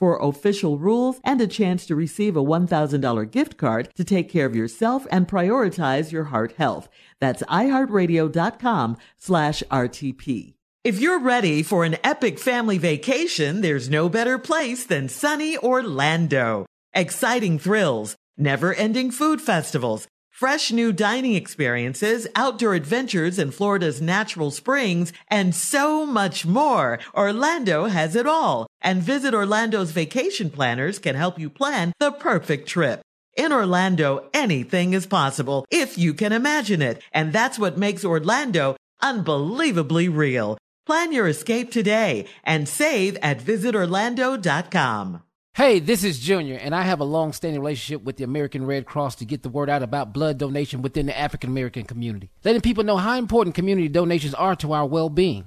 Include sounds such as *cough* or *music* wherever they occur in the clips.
for official rules and a chance to receive a $1,000 gift card to take care of yourself and prioritize your heart health. That's iHeartRadio.com slash RTP. If you're ready for an epic family vacation, there's no better place than sunny Orlando. Exciting thrills, never ending food festivals, fresh new dining experiences, outdoor adventures in Florida's natural springs, and so much more. Orlando has it all. And Visit Orlando's vacation planners can help you plan the perfect trip. In Orlando, anything is possible if you can imagine it. And that's what makes Orlando unbelievably real. Plan your escape today and save at visitorlando.com. Hey, this is Junior, and I have a long standing relationship with the American Red Cross to get the word out about blood donation within the African American community, letting people know how important community donations are to our well being.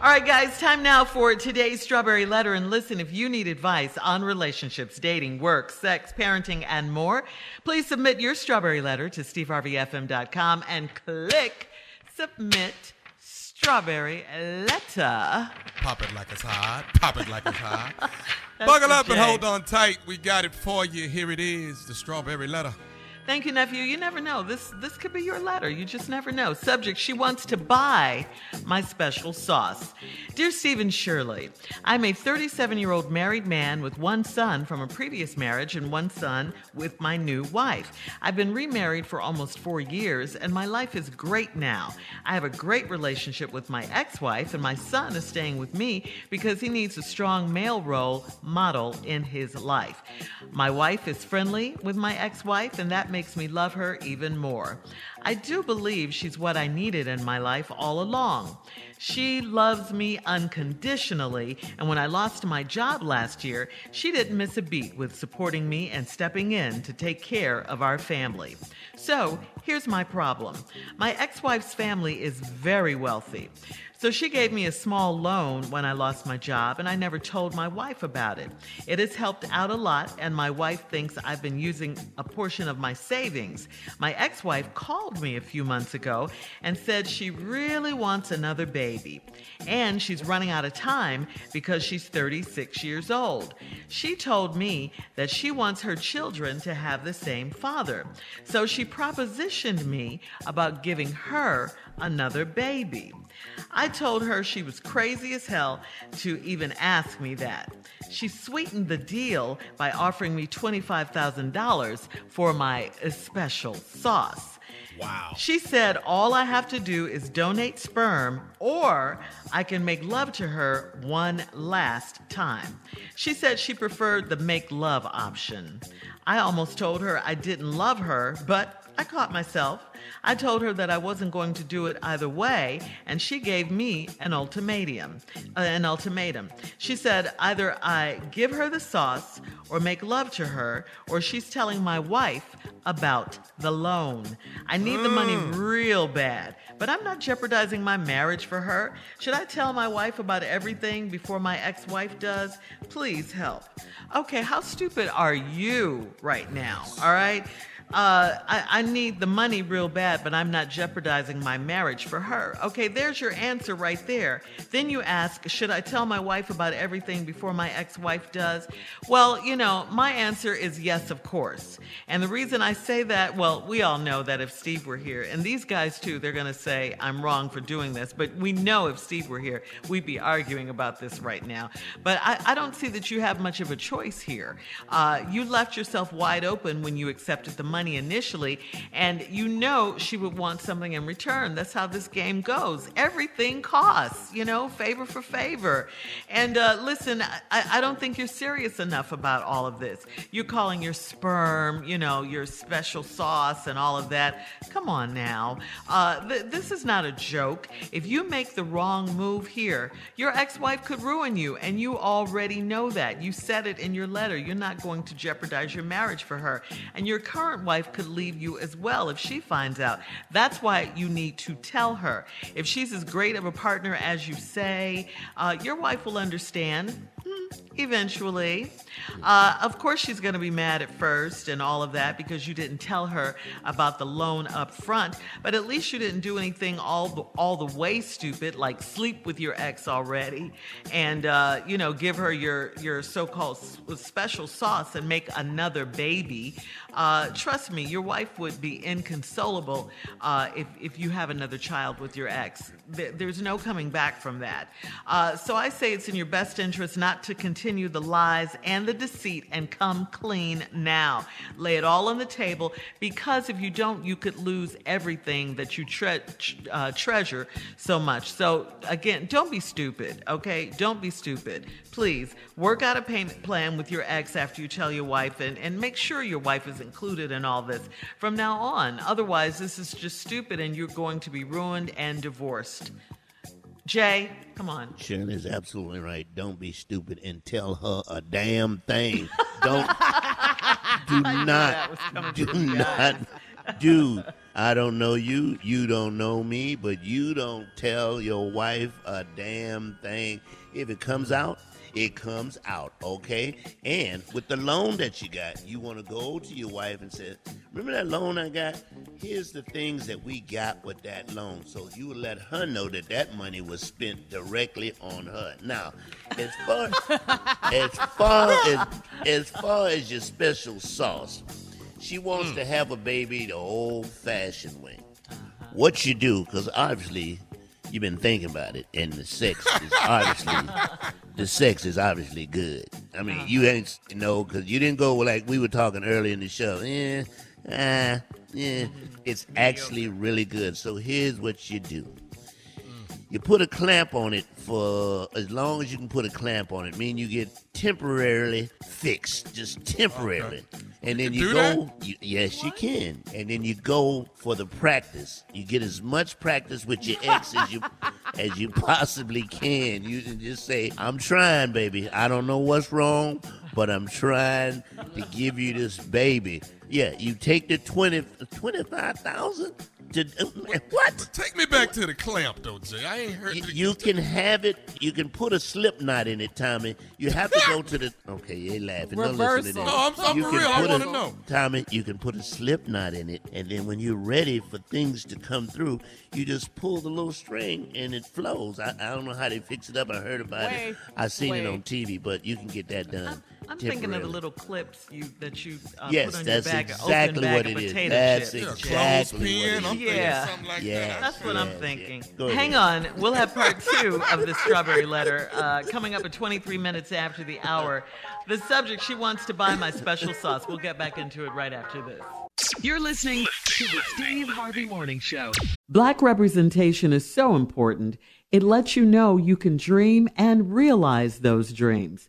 All right, guys, time now for today's Strawberry Letter. And listen, if you need advice on relationships, dating, work, sex, parenting, and more, please submit your Strawberry Letter to steveharveyfm.com and click Submit Strawberry Letter. Pop it like it's hot. Pop it like it's hot. *laughs* Buckle up and hold on tight. We got it for you. Here it is, the strawberry letter. Thank you, nephew. You never know. This this could be your letter. You just never know. Subject: She wants to buy my special sauce. Dear Stephen Shirley, I'm a 37-year-old married man with one son from a previous marriage and one son with my new wife. I've been remarried for almost four years, and my life is great now. I have a great relationship with my ex-wife, and my son is staying with me because he needs a strong male role model in his life. My wife is friendly with my ex-wife, and that makes me love her even more. I do believe she's what I needed in my life all along. She loves me unconditionally, and when I lost my job last year, she didn't miss a beat with supporting me and stepping in to take care of our family. So, here's my problem my ex wife's family is very wealthy. So she gave me a small loan when I lost my job, and I never told my wife about it. It has helped out a lot, and my wife thinks I've been using a portion of my savings. My ex wife called me a few months ago and said she really wants another baby. And she's running out of time because she's 36 years old. She told me that she wants her children to have the same father. So she propositioned me about giving her another baby. I told her she was crazy as hell to even ask me that. She sweetened the deal by offering me $25,000 for my special sauce. Wow. She said all I have to do is donate sperm or I can make love to her one last time. She said she preferred the make love option. I almost told her I didn't love her, but I caught myself. I told her that I wasn't going to do it either way, and she gave me an ultimatum. Uh, an ultimatum. She said either I give her the sauce or make love to her, or she's telling my wife about the loan. I need the money real bad, but I'm not jeopardizing my marriage for her. Should I tell my wife about everything before my ex wife does? Please help. Okay, how stupid are you right now? All right? Uh, I, I, need the money real bad, but I'm not jeopardizing my marriage for her. Okay, there's your answer right there. Then you ask, should I tell my wife about everything before my ex wife does? Well, you know, my answer is yes, of course. And the reason I say that, well, we all know that if Steve were here, and these guys too, they're going to say, I'm wrong for doing this, but we know if Steve were here, we'd be arguing about this right now. But I, I don't see that you have much of a choice here. Uh, you left yourself wide open when you accepted the money money initially, and you know she would want something in return. That's how this game goes. Everything costs, you know, favor for favor. And uh, listen, I, I don't think you're serious enough about all of this. You're calling your sperm, you know, your special sauce and all of that. Come on now. Uh, th- this is not a joke. If you make the wrong move here, your ex wife could ruin you, and you already know that. You said it in your letter. You're not going to jeopardize your marriage for her. And your current wife could leave you as well if she finds out. That's why you need to tell her. If she's as great of a partner as you say, uh, your wife will understand eventually. Uh, of course, she's going to be mad at first and all of that because you didn't tell her about the loan up front. But at least you didn't do anything all the, all the way stupid, like sleep with your ex already, and uh, you know give her your your so-called special sauce and make another baby. Uh, trust me, your wife would be inconsolable uh, if if you have another child with your ex. There's no coming back from that. Uh, so I say it's in your best interest not to continue the lies and the deceit and come clean now. Lay it all on the table because if you don't, you could lose everything that you tre- uh, treasure so much. So, again, don't be stupid, okay? Don't be stupid. Please work out a payment plan with your ex after you tell your wife and, and make sure your wife is included in all this from now on. Otherwise, this is just stupid and you're going to be ruined and divorced. Jay, come on. Sharon is absolutely right. Don't be stupid and tell her a damn thing. Don't *laughs* do not do not do I don't know you, you don't know me, but you don't tell your wife a damn thing. If it comes out, it comes out, okay? And with the loan that you got, you want to go to your wife and say, Remember that loan I got? Here's the things that we got with that loan. So you let her know that that money was spent directly on her. Now, as far as far as as far as your special sauce, she wants mm. to have a baby the old-fashioned way. What you do, because obviously you've been thinking about it, and the sex is obviously *laughs* the sex is obviously good. I mean, uh-huh. you ain't you know because you didn't go like we were talking earlier in the show. Yeah, ah, yeah. It's actually really good. So here's what you do. You put a clamp on it for as long as you can put a clamp on it. Mean you get temporarily fixed, just temporarily, okay. And then you, you go. You, yes, you can. And then you go for the practice. You get as much practice with your ex as you *laughs* as you possibly can. You can just say, "I'm trying, baby. I don't know what's wrong, but I'm trying to give you this baby." Yeah, you take the 20, 25,000 to, *laughs* what? Take me back to the clamp, though, Jay. I ain't heard. You, you can have it. You can put a slip knot in it, Tommy. You have to go *laughs* to the. Okay, you ain't laughing. Don't listen to that. No, I'm, I'm you for real. I want to know. Tommy, you can put a slip knot in it, and then when you're ready for things to come through, you just pull the little string and it flows. I, I don't know how they fix it up. I heard about Wait. it. I seen Wait. it on TV, but you can get that done. I'm thinking of the little clips you that you uh, yes, put on that's your bag, exactly bag what of it is. potato That's chips. exactly yeah. what it is. Yeah. Like yeah. that. That's what yeah, I'm thinking. Yeah. Hang on, we'll have part two of the strawberry letter uh, coming up at 23 minutes after the hour. The subject: She wants to buy my special sauce. We'll get back into it right after this. You're listening to the Steve Harvey Morning Show. Black representation is so important. It lets you know you can dream and realize those dreams.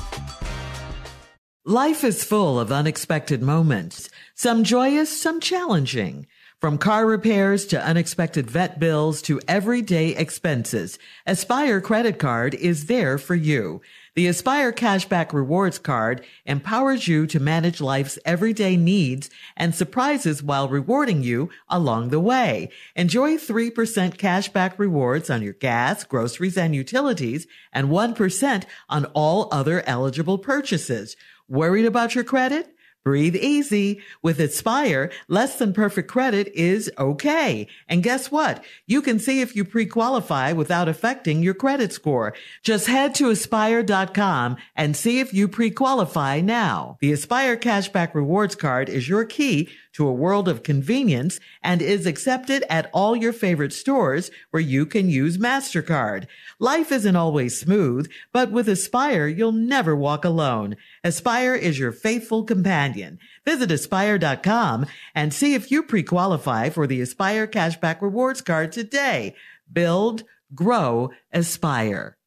Life is full of unexpected moments, some joyous, some challenging. From car repairs to unexpected vet bills to everyday expenses, Aspire Credit Card is there for you. The Aspire Cashback Rewards Card empowers you to manage life's everyday needs and surprises while rewarding you along the way. Enjoy 3% cashback rewards on your gas, groceries, and utilities, and 1% on all other eligible purchases. Worried about your credit? Breathe easy. With Aspire, less than perfect credit is okay. And guess what? You can see if you pre-qualify without affecting your credit score. Just head to aspire.com and see if you pre-qualify now. The Aspire Cashback Rewards Card is your key to a world of convenience and is accepted at all your favorite stores where you can use MasterCard. Life isn't always smooth, but with Aspire, you'll never walk alone. Aspire is your faithful companion. Visit aspire.com and see if you pre-qualify for the Aspire Cashback Rewards Card today. Build, grow, aspire.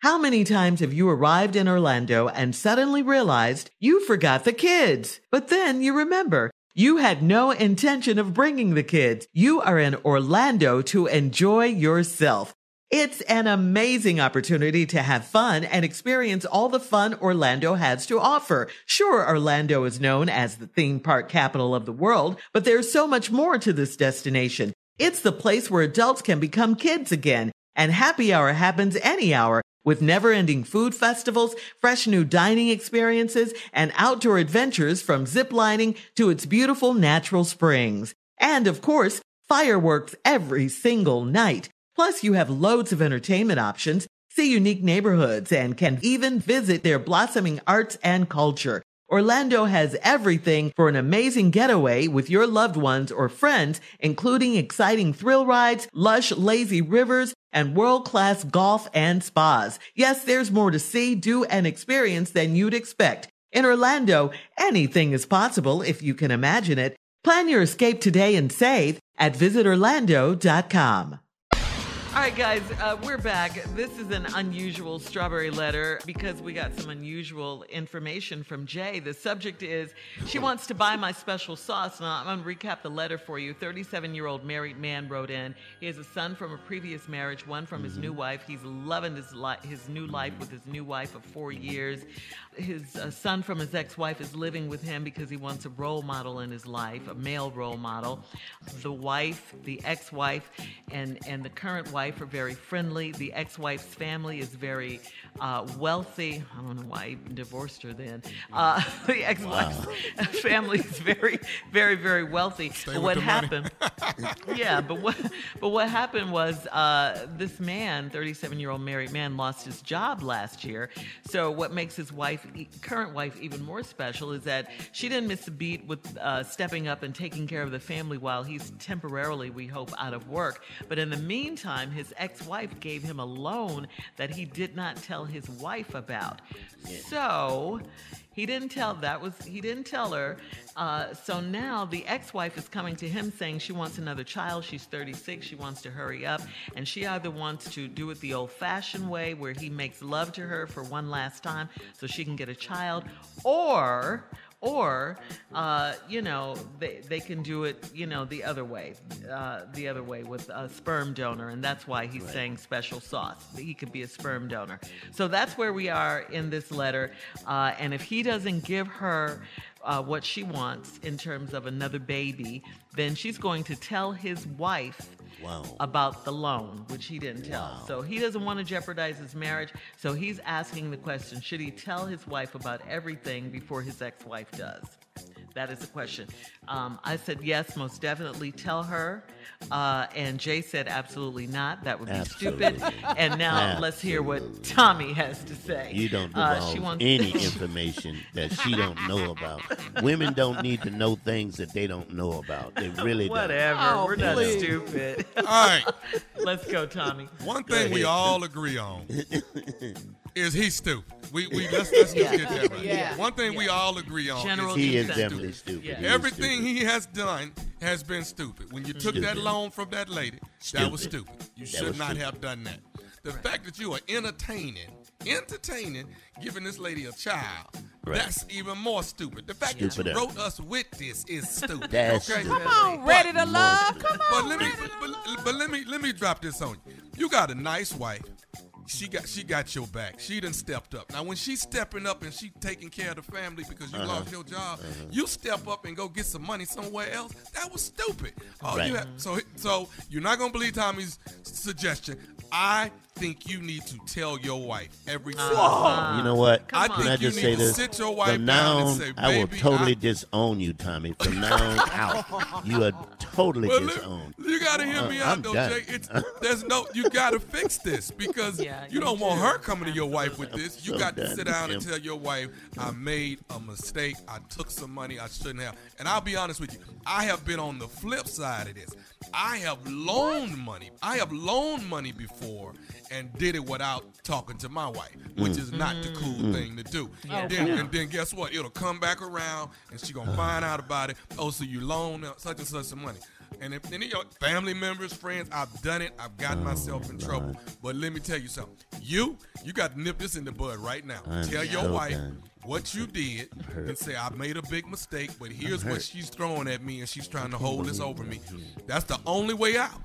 How many times have you arrived in Orlando and suddenly realized you forgot the kids? But then you remember you had no intention of bringing the kids. You are in Orlando to enjoy yourself. It's an amazing opportunity to have fun and experience all the fun Orlando has to offer. Sure, Orlando is known as the theme park capital of the world, but there's so much more to this destination. It's the place where adults can become kids again, and happy hour happens any hour with never ending food festivals, fresh new dining experiences, and outdoor adventures from ziplining to its beautiful natural springs. And of course, fireworks every single night. Plus, you have loads of entertainment options, see unique neighborhoods, and can even visit their blossoming arts and culture. Orlando has everything for an amazing getaway with your loved ones or friends, including exciting thrill rides, lush, lazy rivers, and world-class golf and spas. Yes, there's more to see, do, and experience than you'd expect. In Orlando, anything is possible if you can imagine it. Plan your escape today and save at visitorlando.com. All right, guys, uh, we're back. This is an unusual strawberry letter because we got some unusual information from Jay. The subject is she wants to buy my special sauce. Now, I'm going to recap the letter for you. 37 year old married man wrote in. He has a son from a previous marriage, one from his new wife. He's loving his, li- his new life with his new wife of four years. His uh, son from his ex wife is living with him because he wants a role model in his life, a male role model. The wife, the ex wife, and, and the current wife are very friendly. The ex wife's family is very uh, wealthy. I don't know why he divorced her then. Uh, *laughs* the ex wife's *laughs* family is very, very, very wealthy. Stay but what happened? *laughs* yeah, but what but what happened was uh, this man, 37 year old married man, lost his job last year. So what makes his wife, current wife, even more special is that she didn't miss a beat with uh, stepping up and taking care of the family while he's temporarily, we hope, out of work. But in the meantime, his ex-wife gave him a loan that he did not tell his wife about. So. He didn't tell that was he didn't tell her. Uh, so now the ex-wife is coming to him saying she wants another child. She's 36. She wants to hurry up, and she either wants to do it the old-fashioned way, where he makes love to her for one last time, so she can get a child, or or uh, you know they, they can do it you know the other way uh, the other way with a sperm donor and that's why he's saying special sauce he could be a sperm donor. So that's where we are in this letter uh, and if he doesn't give her uh, what she wants in terms of another baby then she's going to tell his wife Wow. about the loan, which he didn't tell. So he doesn't want to jeopardize his marriage. So he's asking the question should he tell his wife about everything before his ex wife does? That is the question. Um, I said yes, most definitely tell her. Uh, and Jay said absolutely not. That would be Absolutely. stupid. And now let's hear what Tommy has to say. You don't Uh, divulge she wants- any *laughs* information that she don't know about. Women don't need to know things that they don't know about. They really don't. Whatever. Oh, We're not please. stupid. All right. *laughs* let's go, Tommy. One thing we all agree on *laughs* is he stupid. We, we *laughs* let's, let's just get that right. Yeah. One thing we all agree on General is He is definitely stupid. Yeah. He everything stupid. he has done has been stupid. When you took that loan from that lady, that was Stupid. stupid. You That should not stupid. have done that. The fact that you are entertaining, entertaining, giving this lady a child, Right. that's even more stupid. The fact that Stupider. you wrote us with this is *laughs* stupid. That's okay? stupid. Come on, ready to love. Come on. But on. let me, but, but, but let me, let me drop this on you. You got a nice wife. She got, she got your back. She done stepped up. Now, when she's stepping up and she taking care of the family because you Uh-huh. lost your job, you step up and go get some money somewhere else. That was stupid. All you have, so, so you're not gonna believe Tommy's suggestion. I think you need to tell your wife every single time. You know what? Come I on. Can I think you just need say to this? sit your wife From down now and on, say, I will totally I- disown you, Tommy. From now on *laughs* out, you are totally Well, li- disowned. you gotta hear me Uh, out I'm though, done. Jay. It's there's no you gotta fix this because Yeah, you you don't want her coming to your wife with this. You so got to sit down and tell your wife, I made a mistake. I took some money I shouldn't have. And I'll be honest with you, I have been on the flip side of this. I have loaned money. I have loaned money before and did it without talking to my wife, which is not the cool thing to do. And, then, and then guess what? It'll come back around and she gonna find out about it. Oh, so you loaned such and such some money. And if any of your family members, friends, I've done it. I've gotten myself in trouble. But let me tell you something. You, you got to nip this in the bud right now. I'm tell your so wife what you did and say, I made a big mistake, but here's what she's throwing at me and she's trying to hold this over me. That's the only way out.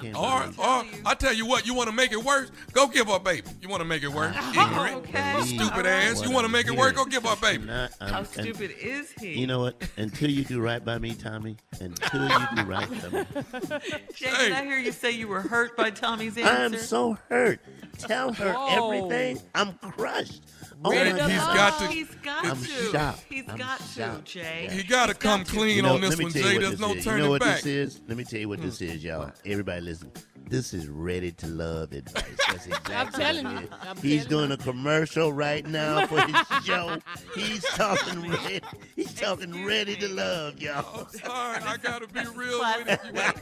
Can't Or, or I tell you what, you want to make it worse? Go give her a baby. You want to make it worse? *laughs* Ignorant, Okay. stupid All right. ass. You want to make it worse? Go give her a baby. Not- I'm- How and- stupid is he? You know what? Until you do right by me, Tommy. Until you do right by me. *laughs* Jay, Hey. did I hear you say you were hurt by Tommy's answer? I'm so hurt. Tell her Whoa. everything. I'm crushed. Oh Ready my to He's God. got to- He's got I'm to. shocked. He's I'm got shocked. to, Jay. He got to come clean You know, on this one, Jay. There's this no is. You know what back. this is? Let me tell you what this is, y'all. Hmm. Everybody listen. This is ready to love advice. That's *laughs* exactly I'm telling what you. I'm He's telling doing a commercial right now *laughs* for his show. He's talking ready. He's talking Excuse ready to love, y'all. I'm sorry, I got to be *laughs* real with. You got-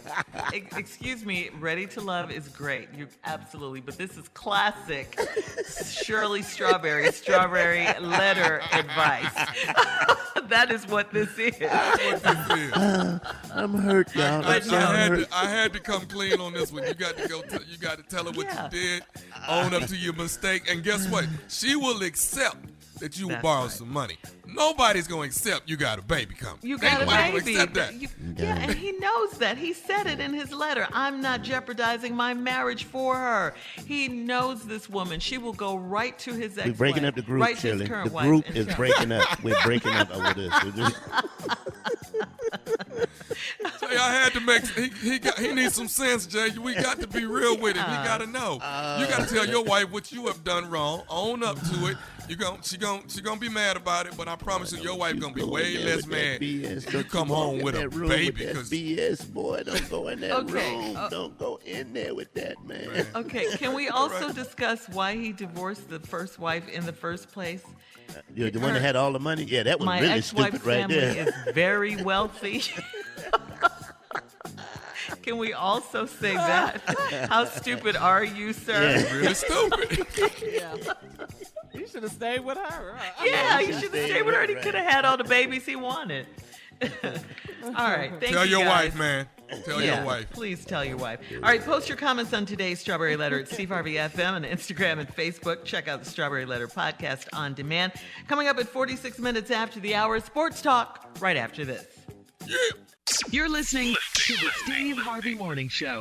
Excuse me, Ready to Love is great. You absolutely, but this is classic Shirley Strawberry strawberry letter advice. *laughs* that is what this is. That's what this is. *laughs* I'm hurt, y'all. I, I'm so I had hurt. to, I had to come clean on this one. You got to go. T- you got to tell her what Yeah. you did. Own up to your mistake, and guess what? She will accept that you That's borrow right. some money. Nobody's gonna accept you got a baby coming. You Ain't got a nobody gonna baby. accept that. You- yeah, and he knows that. He said it in his letter. I'm not jeopardizing my marriage for her. He knows this woman. She will go right to his ex. We're breaking up the group, right to his Shirley. current The group and is tell- breaking up. We're breaking up over this. We're just- *laughs* Jay, I had to make. He, he got. He needs some sense, Jay. We got to be real with him. Uh, You got to know. you got to tell your wife what you have done wrong. Own up to it. You gon' she gon' she gonna be mad about it, but I promise you, your wife gonna be way less mad. BS. You Don't come walk home in with a that baby with because BS boy. Don't go in that Okay, room. uh, Don't go in there with that man. Okay, can we *laughs* also right. discuss why he divorced the first wife in the first place? You're the one that had all the money. Yeah, that was My really ex-wife's stupid right family there. is very wealthy. *laughs* Can we also say that? *laughs* How stupid are you, sir? Yeah. really stupid. You should have stayed with her. Yeah, you should should have stayed with her. and He could have had all the babies he wanted. *laughs* all right, thank Tell you your guys. wife, man. Tell yeah, your wife. Please tell your wife. All right, post your comments on today's Strawberry Letter at Steve Harvey FM on Instagram and Facebook. Check out the Strawberry Letter podcast on demand. Coming up at 46 minutes after the hour, sports talk right after this. Yeah. You're listening to the Steve Harvey Morning Show.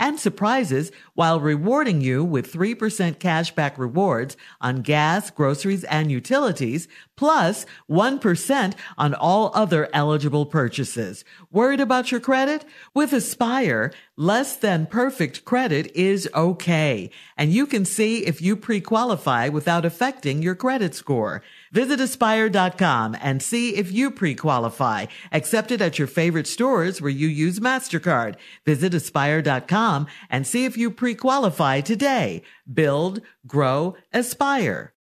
and surprises while rewarding you with 3% cashback rewards on gas, groceries, and utilities, plus 1 on all other eligible purchases. Worried about your credit? With Aspire, less than perfect credit is okay. And you can see if you pre-qualify without affecting your credit score. Visit aspire.com and see if you pre-qualify. Accepted at your favorite stores where you use MasterCard. Visit aspire.com and see if you pre-qualify today. Build, grow, aspire.